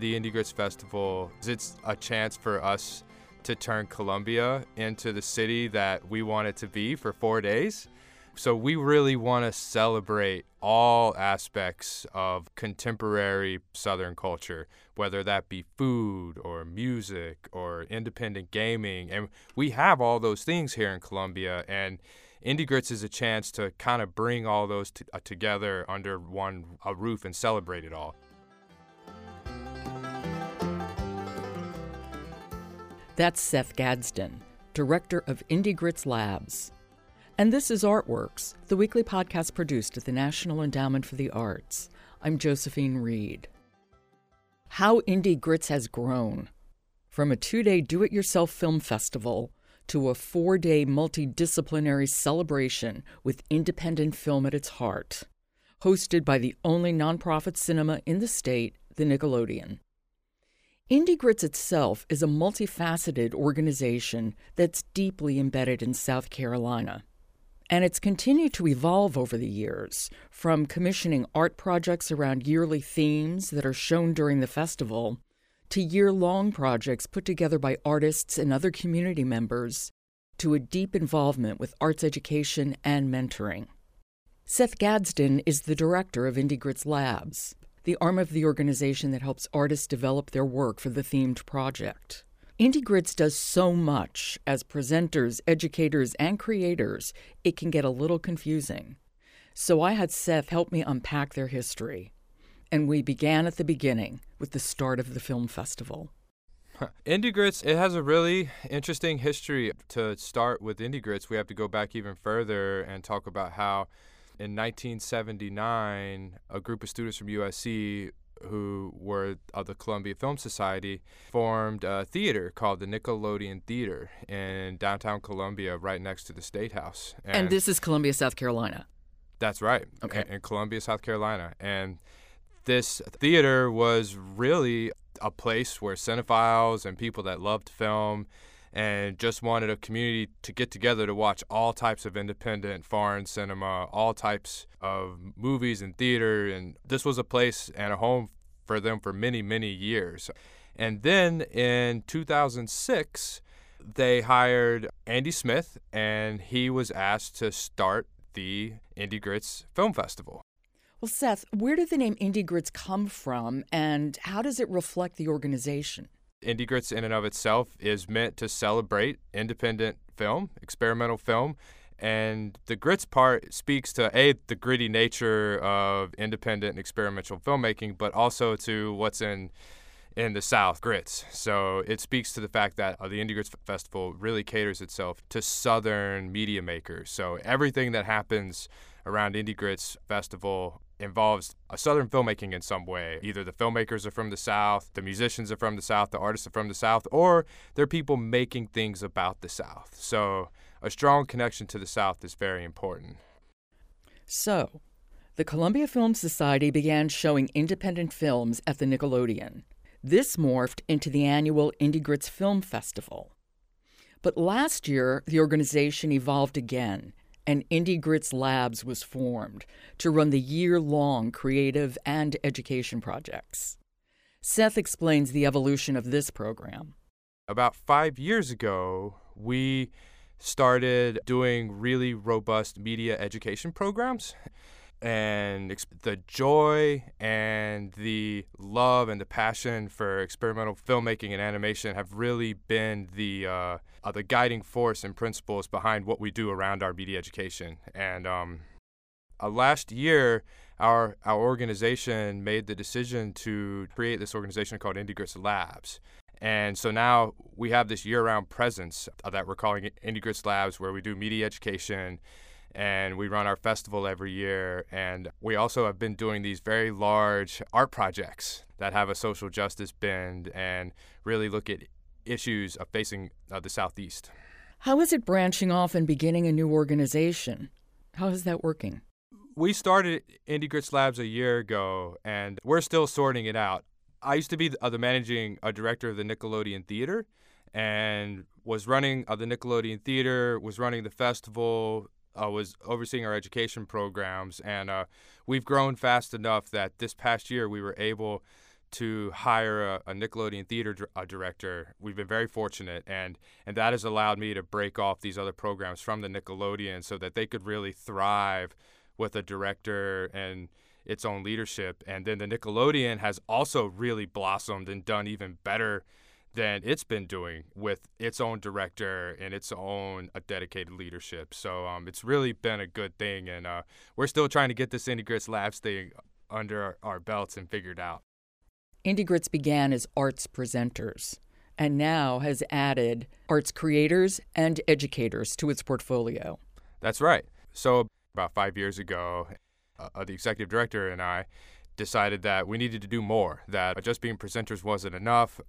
the Indie Grits Festival, it's a chance for us to turn Columbia into the city that we want it to be for four days. So we really want to celebrate all aspects of contemporary Southern culture, whether that be food or music or independent gaming. And we have all those things here in Columbia. And Indie Grits is a chance to kind of bring all those t- uh, together under one roof and celebrate it all. That's Seth Gadsden, director of Indie Grits Labs. And this is Artworks, the weekly podcast produced at the National Endowment for the Arts. I'm Josephine Reed. How Indie Grits has grown. From a two day do it yourself film festival to a four day multidisciplinary celebration with independent film at its heart, hosted by the only nonprofit cinema in the state, the Nickelodeon. Indie Grits itself is a multifaceted organization that's deeply embedded in South Carolina. And it's continued to evolve over the years, from commissioning art projects around yearly themes that are shown during the festival to year long projects put together by artists and other community members to a deep involvement with arts education and mentoring. Seth Gadsden is the director of Indie Grits Labs, the arm of the organization that helps artists develop their work for the themed project. Indie Grits does so much as presenters, educators, and creators, it can get a little confusing. So I had Seth help me unpack their history. And we began at the beginning with the start of the film festival. Indie Grits, it has a really interesting history. To start with Indie Grits, we have to go back even further and talk about how in 1979, a group of students from USC who were of the Columbia Film Society, formed a theater called the Nickelodeon Theater in downtown Columbia, right next to the State House. And, and this is Columbia, South Carolina. That's right. Okay. In, in Columbia, South Carolina. And this theater was really a place where cinephiles and people that loved film and just wanted a community to get together to watch all types of independent foreign cinema, all types of movies and theater. And this was a place and a home for them for many, many years. And then in 2006, they hired Andy Smith, and he was asked to start the Indie Grits Film Festival. Well, Seth, where did the name Indie Grits come from, and how does it reflect the organization? Indie Grits, in and of itself, is meant to celebrate independent film, experimental film. And the grits part speaks to a the gritty nature of independent and experimental filmmaking, but also to what's in in the South grits. So it speaks to the fact that uh, the Indie Grits Festival really caters itself to Southern media makers. So everything that happens around Indie Grits Festival involves a southern filmmaking in some way. Either the filmmakers are from the South, the musicians are from the South, the artists are from the South, or they're people making things about the South. So a strong connection to the South is very important. So, the Columbia Film Society began showing independent films at the Nickelodeon. This morphed into the annual Indie Grits Film Festival. But last year, the organization evolved again and Indie Grits Labs was formed to run the year long creative and education projects. Seth explains the evolution of this program. About five years ago, we started doing really robust media education programs and the joy and the love and the passion for experimental filmmaking and animation have really been the uh, uh, the guiding force and principles behind what we do around our media education. And um, uh, last year, our our organization made the decision to create this organization called Indie Grits Labs. And so now we have this year-round presence that we're calling Indie Grits Labs, where we do media education and we run our festival every year. And we also have been doing these very large art projects that have a social justice bend and really look at issues of facing uh, the Southeast. How is it branching off and beginning a new organization? How is that working? We started Indie Grits Labs a year ago, and we're still sorting it out. I used to be the, uh, the managing uh, director of the Nickelodeon Theater and was running uh, the Nickelodeon Theater, was running the festival, uh, was overseeing our education programs, and uh, we've grown fast enough that this past year we were able to hire a, a Nickelodeon theater a director. We've been very fortunate, and and that has allowed me to break off these other programs from the Nickelodeon so that they could really thrive with a director and its own leadership. And then the Nickelodeon has also really blossomed and done even better than it's been doing with its own director and its own uh, dedicated leadership. So um, it's really been a good thing, and uh, we're still trying to get this Indie Grits Labs thing under our, our belts and figured out. Indie Grits began as arts presenters and now has added arts creators and educators to its portfolio. That's right. So about five years ago, uh, the executive director and I decided that we needed to do more, that just being presenters wasn't enough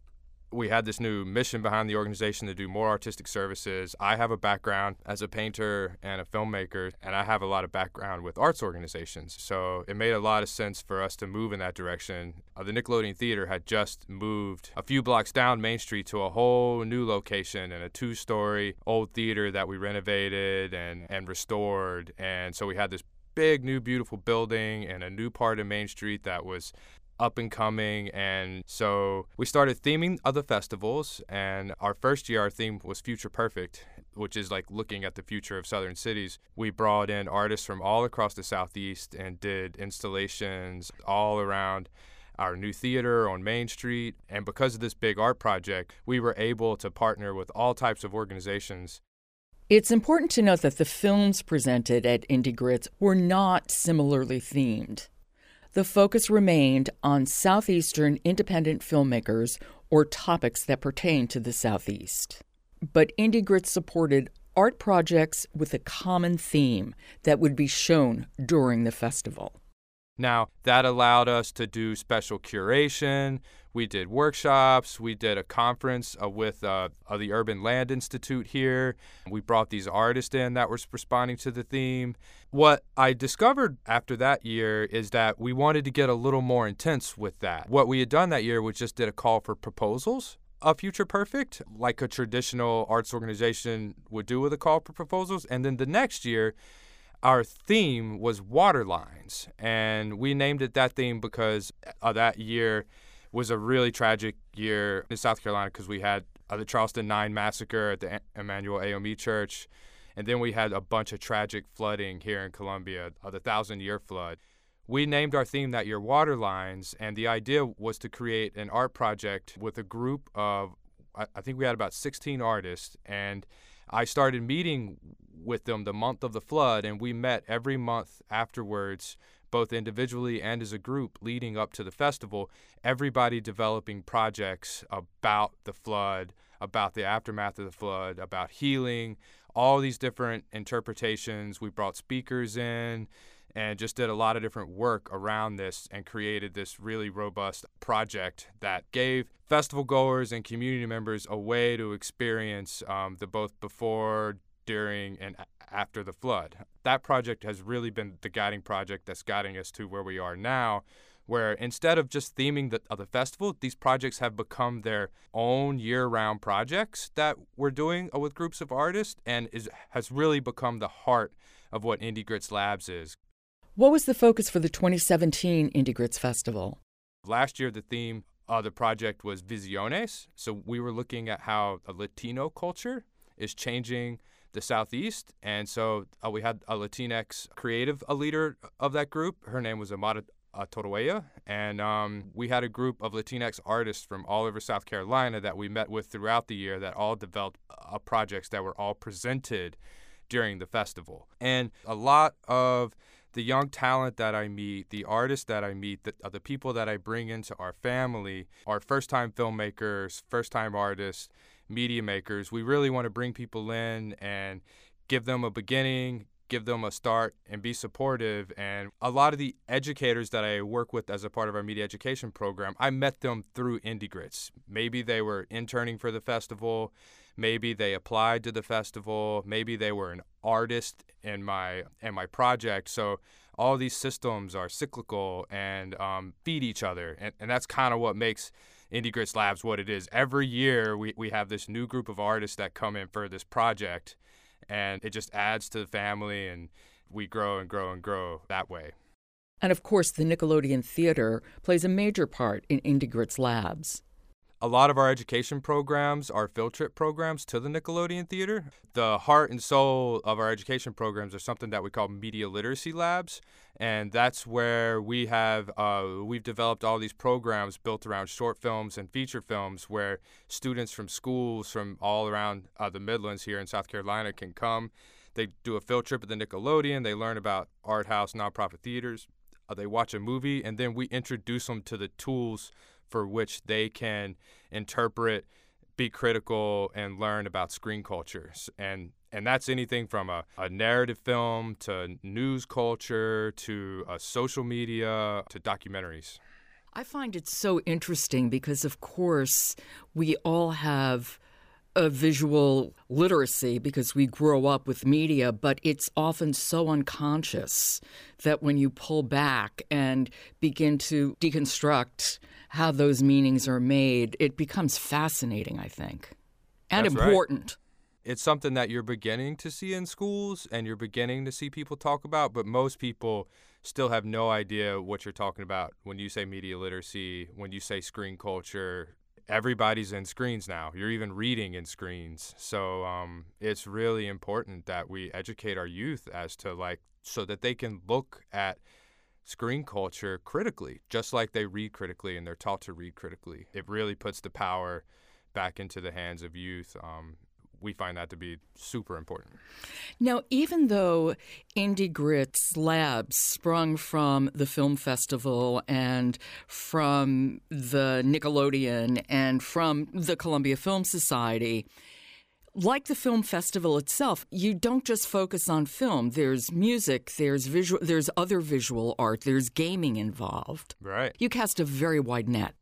we had this new mission behind the organization to do more artistic services. I have a background as a painter and a filmmaker, and I have a lot of background with arts organizations. So it made a lot of sense for us to move in that direction. Uh, the Nickelodeon Theater had just moved a few blocks down Main Street to a whole new location and a two story old theater that we renovated and, and restored. And so we had this big new beautiful building and a new part of Main Street that was up and coming. And so we started theming other festivals. And our first year, our theme was Future Perfect, which is like looking at the future of southern cities. We brought in artists from all across the Southeast and did installations all around our new theater on Main Street. And because of this big art project, we were able to partner with all types of organizations. It's important to note that the films presented at Indie Grits were not similarly themed the focus remained on Southeastern independent filmmakers or topics that pertain to the Southeast. But Indie Grits supported art projects with a common theme that would be shown during the festival. Now, that allowed us to do special curation. We did workshops. We did a conference uh, with uh, uh, the Urban Land Institute here. We brought these artists in that were responding to the theme. What I discovered after that year is that we wanted to get a little more intense with that. What we had done that year was just did a call for proposals a Future Perfect, like a traditional arts organization would do with a call for proposals. And then the next year, our theme was water lines, and we named it that theme because uh, that year was a really tragic year in South Carolina because we had uh, the Charleston Nine massacre at the Emanuel AME Church, and then we had a bunch of tragic flooding here in Columbia, uh, the Thousand Year Flood. We named our theme that year Water Lines, and the idea was to create an art project with a group of, I, I think we had about 16 artists, and I started meeting with them the month of the flood, and we met every month afterwards, both individually and as a group leading up to the festival. Everybody developing projects about the flood, about the aftermath of the flood, about healing, all these different interpretations. We brought speakers in and just did a lot of different work around this and created this really robust project that gave festival goers and community members a way to experience um, the both before, during, and after the flood. That project has really been the guiding project that's guiding us to where we are now. Where instead of just theming the, of the festival, these projects have become their own year-round projects that we're doing uh, with groups of artists, and is has really become the heart of what Indie Grits Labs is. What was the focus for the 2017 Indie Grits Festival? Last year, the theme of the project was Visiones. So we were looking at how a Latino culture is changing the Southeast. And so uh, we had a Latinx creative a leader of that group. Her name was Amada uh, Torruella. And um, we had a group of Latinx artists from all over South Carolina that we met with throughout the year that all developed uh, projects that were all presented during the festival. And a lot of the young talent that I meet, the artists that I meet, the, uh, the people that I bring into our family are first time filmmakers, first time artists, media makers. We really want to bring people in and give them a beginning, give them a start, and be supportive. And a lot of the educators that I work with as a part of our media education program, I met them through Indie Grits. Maybe they were interning for the festival. Maybe they applied to the festival. Maybe they were an artist in my in my project. So all these systems are cyclical and um, feed each other, and, and that's kind of what makes Indie Grits Labs what it is. Every year we, we have this new group of artists that come in for this project, and it just adds to the family, and we grow and grow and grow that way. And of course, the Nickelodeon Theater plays a major part in Indie Grits labs. A lot of our education programs are field trip programs to the Nickelodeon Theater. The heart and soul of our education programs are something that we call media literacy labs, and that's where we have uh, we've developed all these programs built around short films and feature films, where students from schools from all around uh, the Midlands here in South Carolina can come. They do a field trip at the Nickelodeon. They learn about art house nonprofit theaters. Uh, they watch a movie, and then we introduce them to the tools for which they can interpret, be critical, and learn about screen cultures. And and that's anything from a, a narrative film to news culture to uh, social media to documentaries. I find it so interesting because, of course, we all have a visual literacy because we grow up with media, but it's often so unconscious that when you pull back and begin to deconstruct how those meanings are made, it becomes fascinating, I think, and That's important. Right. It's something that you're beginning to see in schools and you're beginning to see people talk about, but most people still have no idea what you're talking about when you say media literacy, when you say screen culture. Everybody's in screens now. You're even reading in screens. So um, it's really important that we educate our youth as to like so that they can look at screen culture critically, just like they read critically and they're taught to read critically. It really puts the power back into the hands of youth. Um, we find that to be super important. Now, even though Indie Grits Labs sprung from the film festival and from the Nickelodeon and from the Columbia Film Society, like the film festival itself, you don't just focus on film. There's music, there's visual, there's other visual art, there's gaming involved. Right. You cast a very wide net.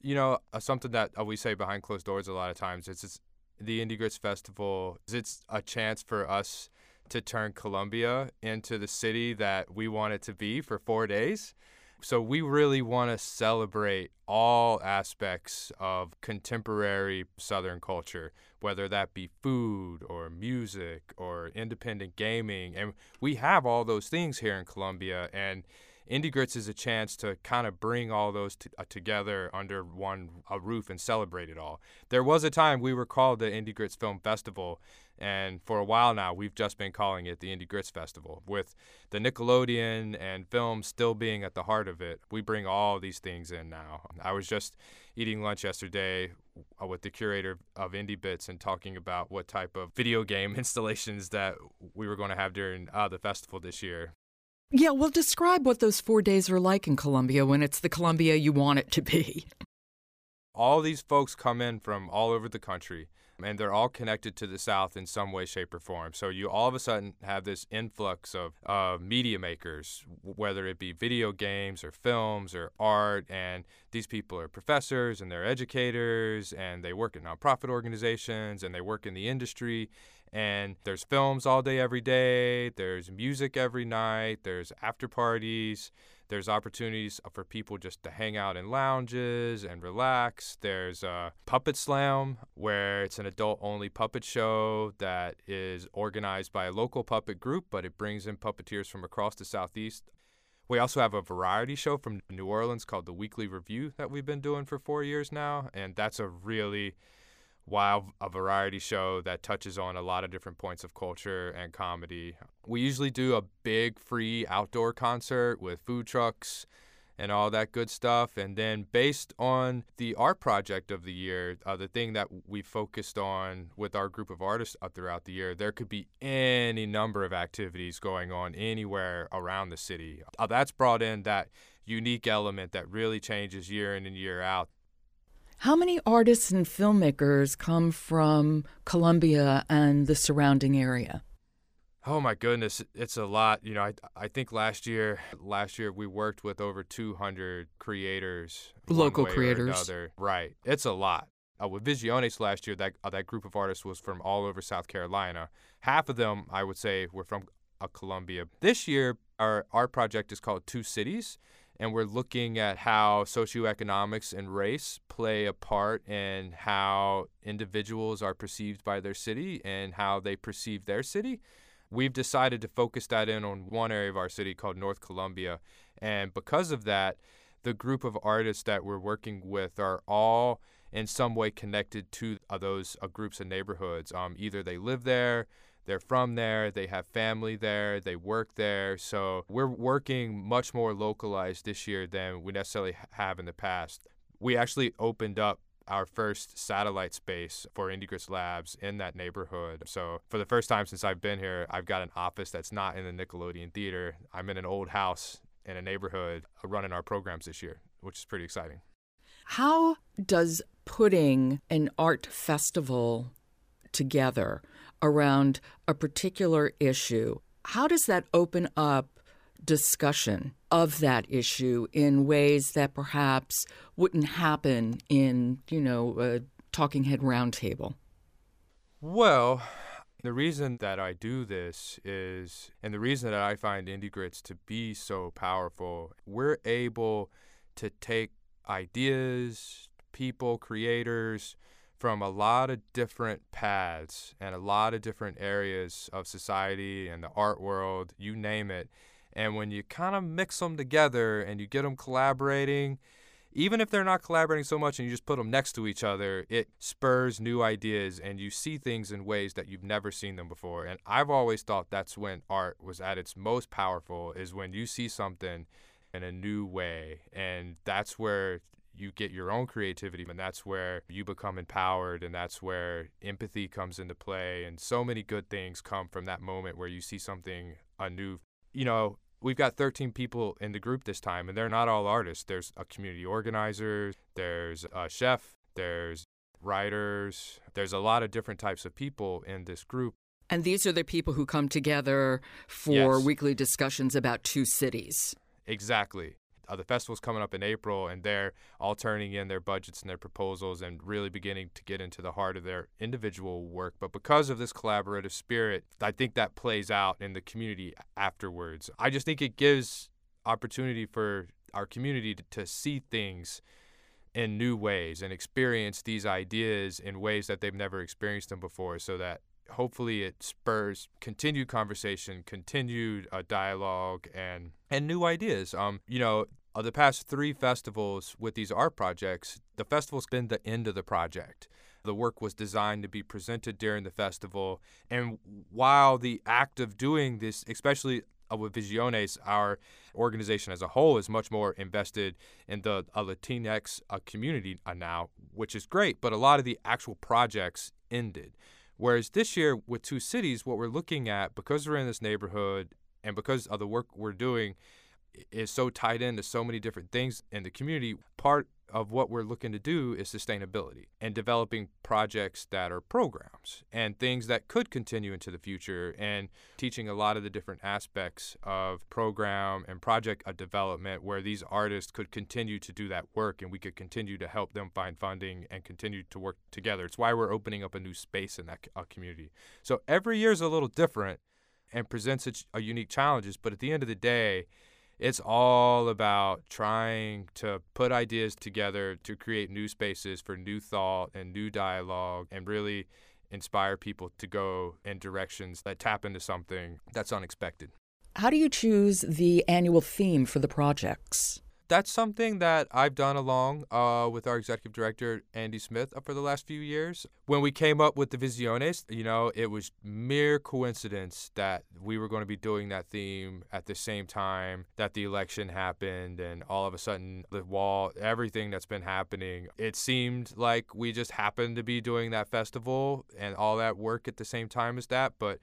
You know, uh, something that uh, we say behind closed doors a lot of times. It's, it's the Indie Grits Festival. It's a chance for us to turn Columbia into the city that we want it to be for four days. So we really want to celebrate all aspects of contemporary Southern culture, whether that be food or music or independent gaming. And we have all those things here in Columbia. And Indie Grits is a chance to kind of bring all those t- uh, together under one a roof and celebrate it all. There was a time we were called the Indie Grits Film Festival, and for a while now we've just been calling it the Indie Grits Festival. With the Nickelodeon and film still being at the heart of it, we bring all these things in now. I was just eating lunch yesterday uh, with the curator of Indie Bits and talking about what type of video game installations that we were going to have during uh, the festival this year. Yeah, well, describe what those four days are like in Columbia when it's the Columbia you want it to be. All these folks come in from all over the country, and they're all connected to the South in some way, shape, or form. So you all of a sudden have this influx of uh, media makers, whether it be video games or films or art, and these people are professors and they're educators, and they work in nonprofit organizations and they work in the industry and there's films all day every day. There's music every night. There's after parties. There's opportunities for people just to hang out in lounges and relax. There's a puppet slam where it's an adult only puppet show that is organized by a local puppet group but it brings in puppeteers from across the southeast. We also have a variety show from New Orleans called the Weekly Review that we've been doing for four years now. And that's a really while a variety show that touches on a lot of different points of culture and comedy. We usually do a big free outdoor concert with food trucks and all that good stuff. And then, based on the art project of the year, uh, the thing that we focused on with our group of artists throughout the year, there could be any number of activities going on anywhere around the city. Uh, that's brought in that unique element that really changes year in and year out how many artists and filmmakers come from Columbia and the surrounding area? Oh my goodness, it's a lot. You know, I I think last year last year we worked with over 200 creators, local creators. Right, it's a lot. Uh, with Visiones last year, that uh, that group of artists was from all over South Carolina. Half of them, I would say, were from uh, Columbia. This year, our art project is called Two Cities, and we're looking at how socioeconomics and race play a part in how individuals are perceived by their city and how they perceive their city. We've decided to focus that in on one area of our city called North Columbia, And because of that, the group of artists that we're working with are all in some way connected to those uh, groups and neighborhoods. Um, either they live there, they're from there, they have family there, they work there. So we're working much more localized this year than we necessarily have in the past. We actually opened up our first satellite space for IndieGrits Labs in that neighborhood. So for the first time since I've been here, I've got an office that's not in the Nickelodeon Theater. I'm in an old house in a neighborhood uh, running our programs this year, which is pretty exciting. How does putting an art festival together around a particular issue, how does that open up discussion of that issue in ways that perhaps wouldn't happen in, you know, a talking head roundtable? Well, the reason that I do this is, and the reason that I find IndieGrits to be so powerful, we're able to take ideas, people, creators from a lot of different paths and a lot of different areas of society and the art world, you name it. And when you kind of mix them together and you get them collaborating, even if they're not collaborating so much and you just put them next to each other, it spurs new ideas and you see things in ways that you've never seen them before. And I've always thought that's when art was at its most powerful is when you see something in a new way. And that's where you get your own creativity and that's where you become empowered and that's where empathy comes into play and so many good things come from that moment where you see something anew you know we've got 13 people in the group this time and they're not all artists. There's a community organizer there's a chef there's writers there's a lot of different types of people in this group. And these are the people who come together for yes. weekly discussions about two cities. Exactly uh, the festival's coming up in April, and they're all turning in their budgets and their proposals and really beginning to get into the heart of their individual work. But because of this collaborative spirit, I think that plays out in the community afterwards. I just think it gives opportunity for our community to, to see things in new ways and experience these ideas in ways that they've never experienced them before so that hopefully it spurs continued conversation, continued uh, dialogue, and and new ideas. Um, you know, of the past three festivals with these art projects, the festival's been the end of the project. The work was designed to be presented during the festival, and while the act of doing this, especially uh, with Visiones, our organization as a whole is much more invested in the uh, Latinx uh, community uh, now, which is great. But a lot of the actual projects ended. Whereas this year with two cities, what we're looking at, because we're in this neighborhood and because of the work we're doing, is so tied into so many different things in the community. Part of what we're looking to do is sustainability and developing projects that are programs and things that could continue into the future and teaching a lot of the different aspects of program and project development where these artists could continue to do that work and we could continue to help them find funding and continue to work together. It's why we're opening up a new space in that uh, community. So every year is a little different and presents a, a unique challenges, but at the end of the day, it's all about trying to put ideas together to create new spaces for new thought and new dialogue and really inspire people to go in directions that tap into something that's unexpected. How do you choose the annual theme for the projects? That's something that I've done along uh, with our executive director Andy Smith for the last few years. When we came up with the Visiones, you know, it was mere coincidence that we were going to be doing that theme at the same time that the election happened, and all of a sudden the wall, everything that's been happening, it seemed like we just happened to be doing that festival and all that work at the same time as that, but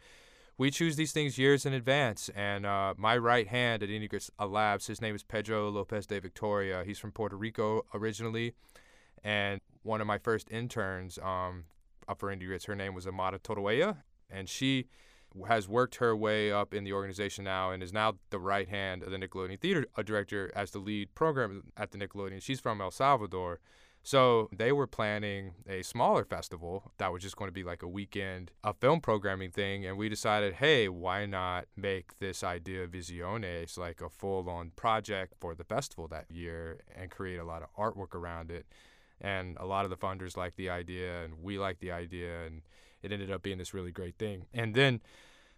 we choose these things years in advance. And uh, my right hand at IndieGrits Labs, his name is Pedro Lopez de Victoria. He's from Puerto Rico originally. And one of my first interns um, up for IndieGrits, her name was Amada Torruella. And she has worked her way up in the organization now and is now the right hand of the Nickelodeon Theater Director as the lead program at the Nickelodeon. She's from El Salvador. So they were planning a smaller festival that was just going to be like a weekend, a film programming thing. And we decided, hey, why not make this idea Visiones like a full on project for the festival that year and create a lot of artwork around it? And a lot of the funders liked the idea, and we liked the idea, and it ended up being this really great thing. And then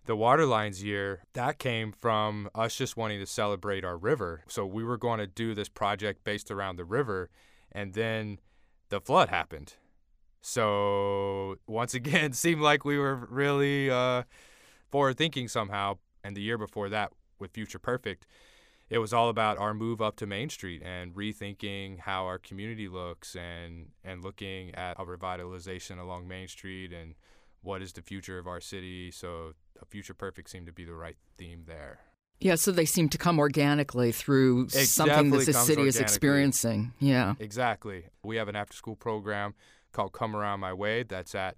the Waterlines year, that came from us just wanting to celebrate our river. So we were going to do this project based around the river, and then the flood happened. So once again, seemed like we were really uh, forward thinking somehow. And the year before that, with Future Perfect, it was all about our move up to Main Street and rethinking how our community looks and and looking at a revitalization along Main Street and what is the future of our city. So a future perfect seemed to be the right theme there. Yeah, so they seem to come organically through It something that the city is experiencing. Yeah. Exactly. We have an after school program called Come Around My Way that's at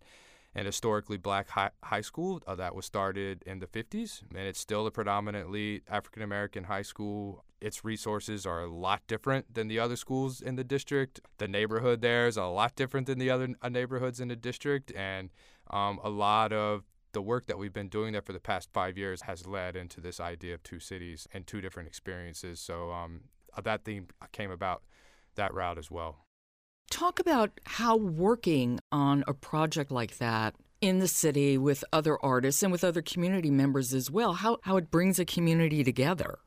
an historically black high, high school uh, that was started in the 50s, and it's still a predominantly African American high school. Its resources are a lot different than the other schools in the district. The neighborhood there is a lot different than the other uh, neighborhoods in the district, and um, a lot of the work that we've been doing there for the past five years has led into this idea of two cities and two different experiences. So um, uh, that theme came about that route as well. Talk about how working on a project like that in the city with other artists and with other community members as well, how, how it brings a community together.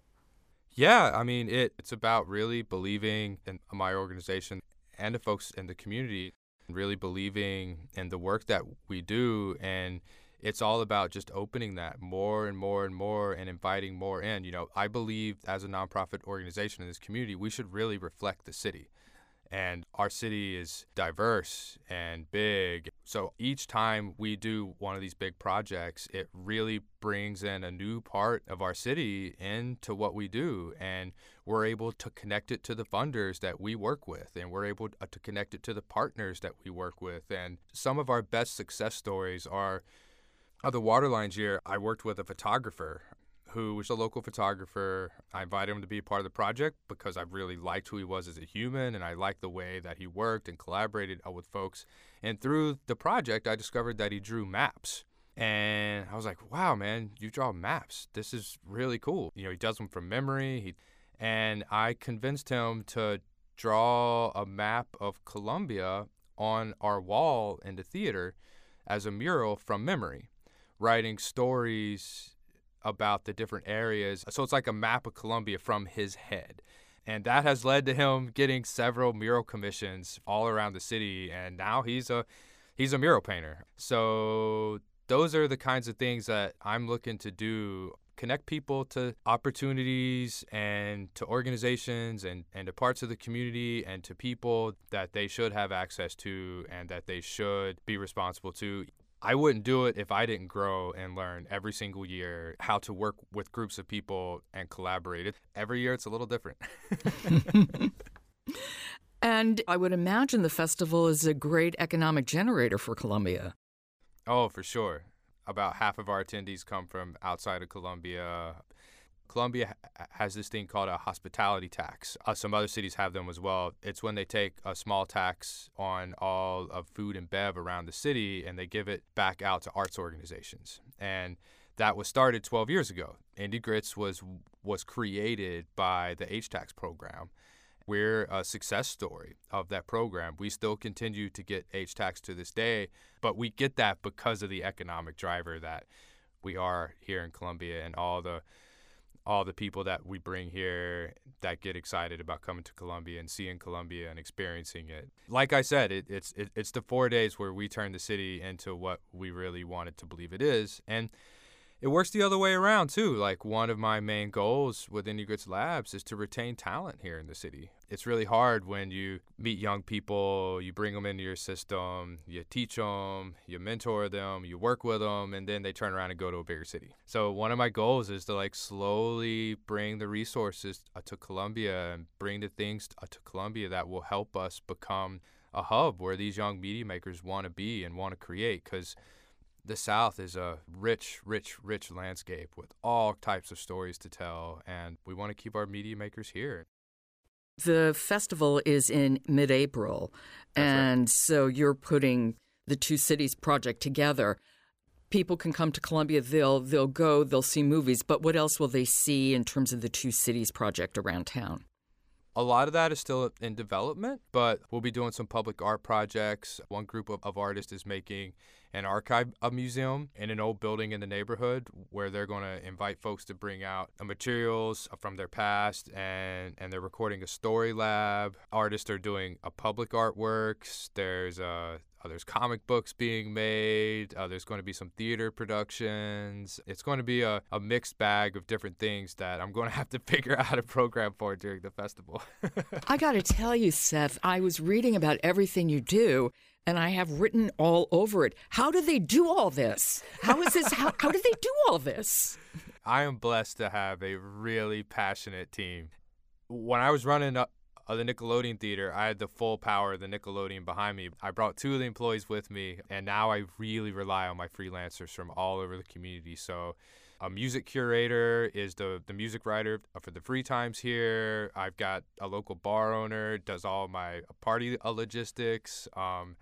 Yeah, I mean, it, it's about really believing in my organization and the folks in the community, really believing in the work that we do. And it's all about just opening that more and more and more and inviting more in. You know, I believe as a nonprofit organization in this community, we should really reflect the city. And our city is diverse and big. So each time we do one of these big projects, it really brings in a new part of our city into what we do. And we're able to connect it to the funders that we work with, and we're able uh, to connect it to the partners that we work with. And some of our best success stories are of the Waterlines year, I worked with a photographer who was a local photographer. I invited him to be a part of the project because I really liked who he was as a human and I liked the way that he worked and collaborated uh, with folks. And through the project, I discovered that he drew maps. And I was like, wow, man, you draw maps. This is really cool. You know, he does them from memory. He, and I convinced him to draw a map of Columbia on our wall in the theater as a mural from memory, writing stories about the different areas. So it's like a map of Columbia from his head. And that has led to him getting several mural commissions all around the city and now he's a he's a mural painter. So those are the kinds of things that I'm looking to do connect people to opportunities and to organizations and, and to parts of the community and to people that they should have access to and that they should be responsible to. I wouldn't do it if I didn't grow and learn every single year how to work with groups of people and collaborate. Every year it's a little different. And I would imagine the festival is a great economic generator for Columbia. oh, for sure. About half of our attendees come from outside of Columbia. Columbia has this thing called a hospitality tax. Uh, some other cities have them as well. It's when they take a small tax on all of food and bev around the city and they give it back out to arts organizations. And that was started 12 years ago. Indie Grits was was created by the H tax program. We're a success story of that program. We still continue to get H tax to this day, but we get that because of the economic driver that we are here in Columbia and all the all the people that we bring here that get excited about coming to Columbia and seeing Columbia and experiencing it. Like I said, it, it's it, it's the four days where we turn the city into what we really wanted to believe it is, and it works the other way around too. Like one of my main goals with Indie Grits Labs is to retain talent here in the city. It's really hard when you meet young people, you bring them into your system, you teach them, you mentor them, you work with them, and then they turn around and go to a bigger city. So one of my goals is to like slowly bring the resources uh, to Columbia and bring the things uh, to Columbia that will help us become a hub where these young media makers want to be and want to create because the South is a rich, rich, rich landscape with all types of stories to tell, and we want to keep our media makers here. The festival is in mid April, That's right. and so you're putting the two cities project together. People can come to Columbia, they'll they'll go, they'll see movies, but what else will they see in terms of the two cities project around town? A lot of that is still in development, but we'll be doing some public art projects. One group of, of artists is making an archive a museum in an old building in the neighborhood where they're going to invite folks to bring out materials from their past and and they're recording a story lab artists are doing a public artworks there's a uh, there's comic books being made. Uh, there's going to be some theater productions. It's going to be a, a mixed bag of different things that I'm going to have to figure out a program for during the festival. I got to tell you, Seth, I was reading about everything you do. And I have written all over it. How do they do all this? How is this? how, how do they do all this? I am blessed to have a really passionate team. When I was running up of the Nickelodeon Theater, I had the full power of the Nickelodeon behind me. I brought two of the employees with me, and now I really rely on my freelancers from all over the community. So, a music curator is the, the music writer for the free times here. I've got a local bar owner, does all my party logistics. Um,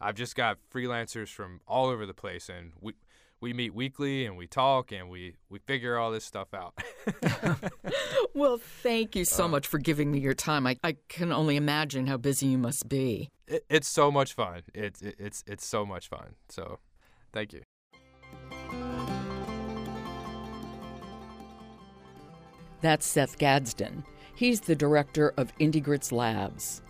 I've just got freelancers from all over the place, and we we meet weekly and we talk and we we figure all this stuff out. well, thank you so uh, much for giving me your time. I, I can only imagine how busy you must be. It, it's so much fun. It's it, it's it's so much fun. So, thank you. That's Seth Gadsden. He's the director of IndieGrits Labs.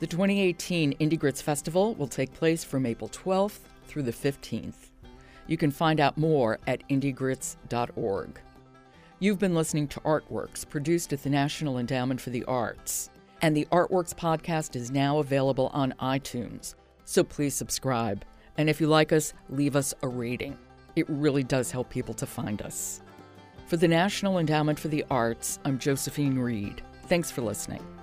The 2018 IndieGrits Festival will take place from April 12th through the 15th. You can find out more at indiegrits.org. You've been listening to Artworks, produced at the National Endowment for the Arts. And the Artworks podcast is now available on iTunes, so please subscribe. And if you like us, leave us a rating. It really does help people to find us. For the National Endowment for the Arts, I'm Josephine Reed. Thanks for listening.